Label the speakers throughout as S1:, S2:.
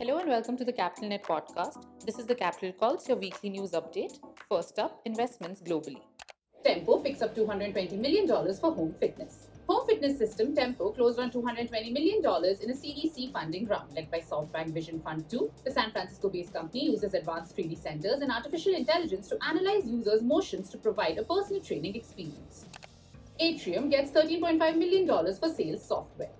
S1: Hello and welcome to the Capital Net podcast. This is the Capital Calls, your weekly news update. First up, investments globally.
S2: Tempo picks up $220 million for home fitness. Home fitness system Tempo closed on $220 million in a Series C funding round led by SoftBank Vision Fund 2. The San Francisco based company uses advanced 3D sensors and artificial intelligence to analyze users' motions to provide a personal training experience. Atrium gets $13.5 million for sales software.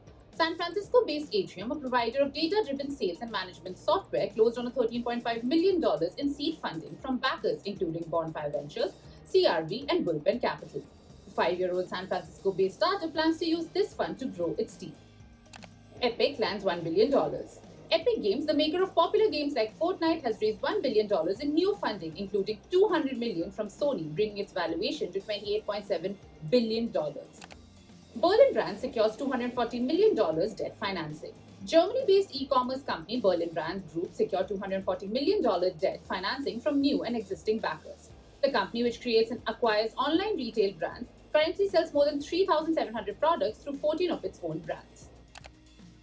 S2: San Francisco based Atrium, a provider of data driven sales and management software, closed on a $13.5 million in seed funding from backers including Bonfire Ventures, CRV, and Bullpen Capital. The five year old San Francisco based startup plans to use this fund to grow its team. Epic lands $1 billion. Epic Games, the maker of popular games like Fortnite, has raised $1 billion in new funding, including 200 million from Sony, bringing its valuation to $28.7 billion. Berlin Brands secures $240 million debt financing. Germany based e commerce company Berlin Brands Group secured $240 million debt financing from new and existing backers. The company, which creates and acquires online retail brands, currently sells more than 3,700 products through 14 of its own brands.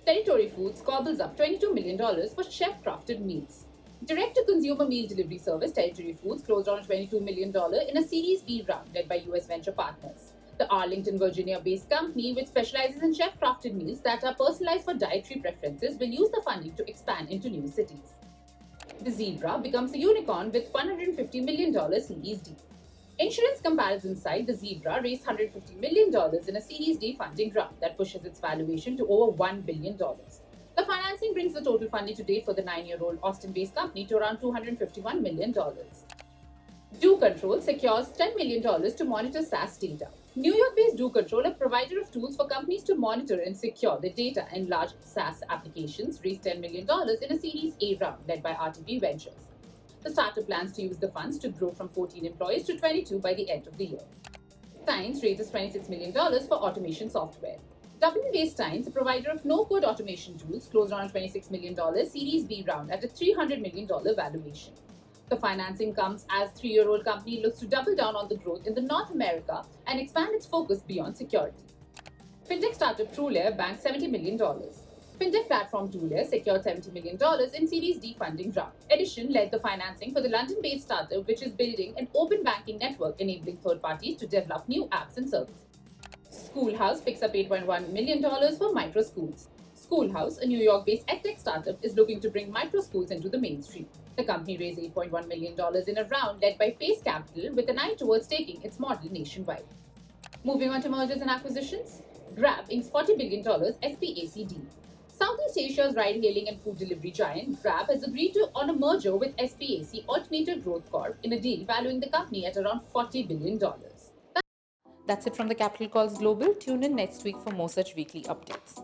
S2: Territory Foods gobbles up $22 million for chef crafted meals. Direct to consumer meal delivery service Territory Foods closed on $22 million in a Series B round led by US venture partners. The Arlington, Virginia based company, which specializes in chef crafted meals that are personalized for dietary preferences, will use the funding to expand into new cities. The Zebra becomes a unicorn with $150 million Series D. Insurance comparison site, the Zebra raised $150 million in a Series D funding round that pushes its valuation to over $1 billion. The financing brings the total funding to date for the nine year old Austin based company to around $251 million. DoControl secures $10 million to monitor SaaS data. New York based DoControl, a provider of tools for companies to monitor and secure their data in large SaaS applications, raised $10 million in a Series A round led by RTP Ventures. The startup plans to use the funds to grow from 14 employees to 22 by the end of the year. Tines raises $26 million for automation software. Dublin based Tines, a provider of no code automation tools, closed on a $26 million Series B round at a $300 million valuation. The financing comes as three-year-old company looks to double down on the growth in the North America and expand its focus beyond security. Fintech startup TrueLayer banked $70 million. Fintech platform TrueLayer secured $70 million in Series D funding round. Addition led the financing for the London-based startup, which is building an open banking network enabling third parties to develop new apps and services. Schoolhouse picks up $8.1 million for micro schools. Schoolhouse, a New York based edtech startup, is looking to bring micro schools into the mainstream. The company raised $8.1 million in a round led by Pace Capital with an eye towards taking its model nationwide. Moving on to mergers and acquisitions, Grab inks $40 billion SPAC deal. Southeast Asia's ride hailing and food delivery giant Grab has agreed to on a merger with SPAC Altimeter Growth Corp in a deal valuing the company at around $40 billion.
S1: That's it from the Capital Calls Global. Tune in next week for more such weekly updates.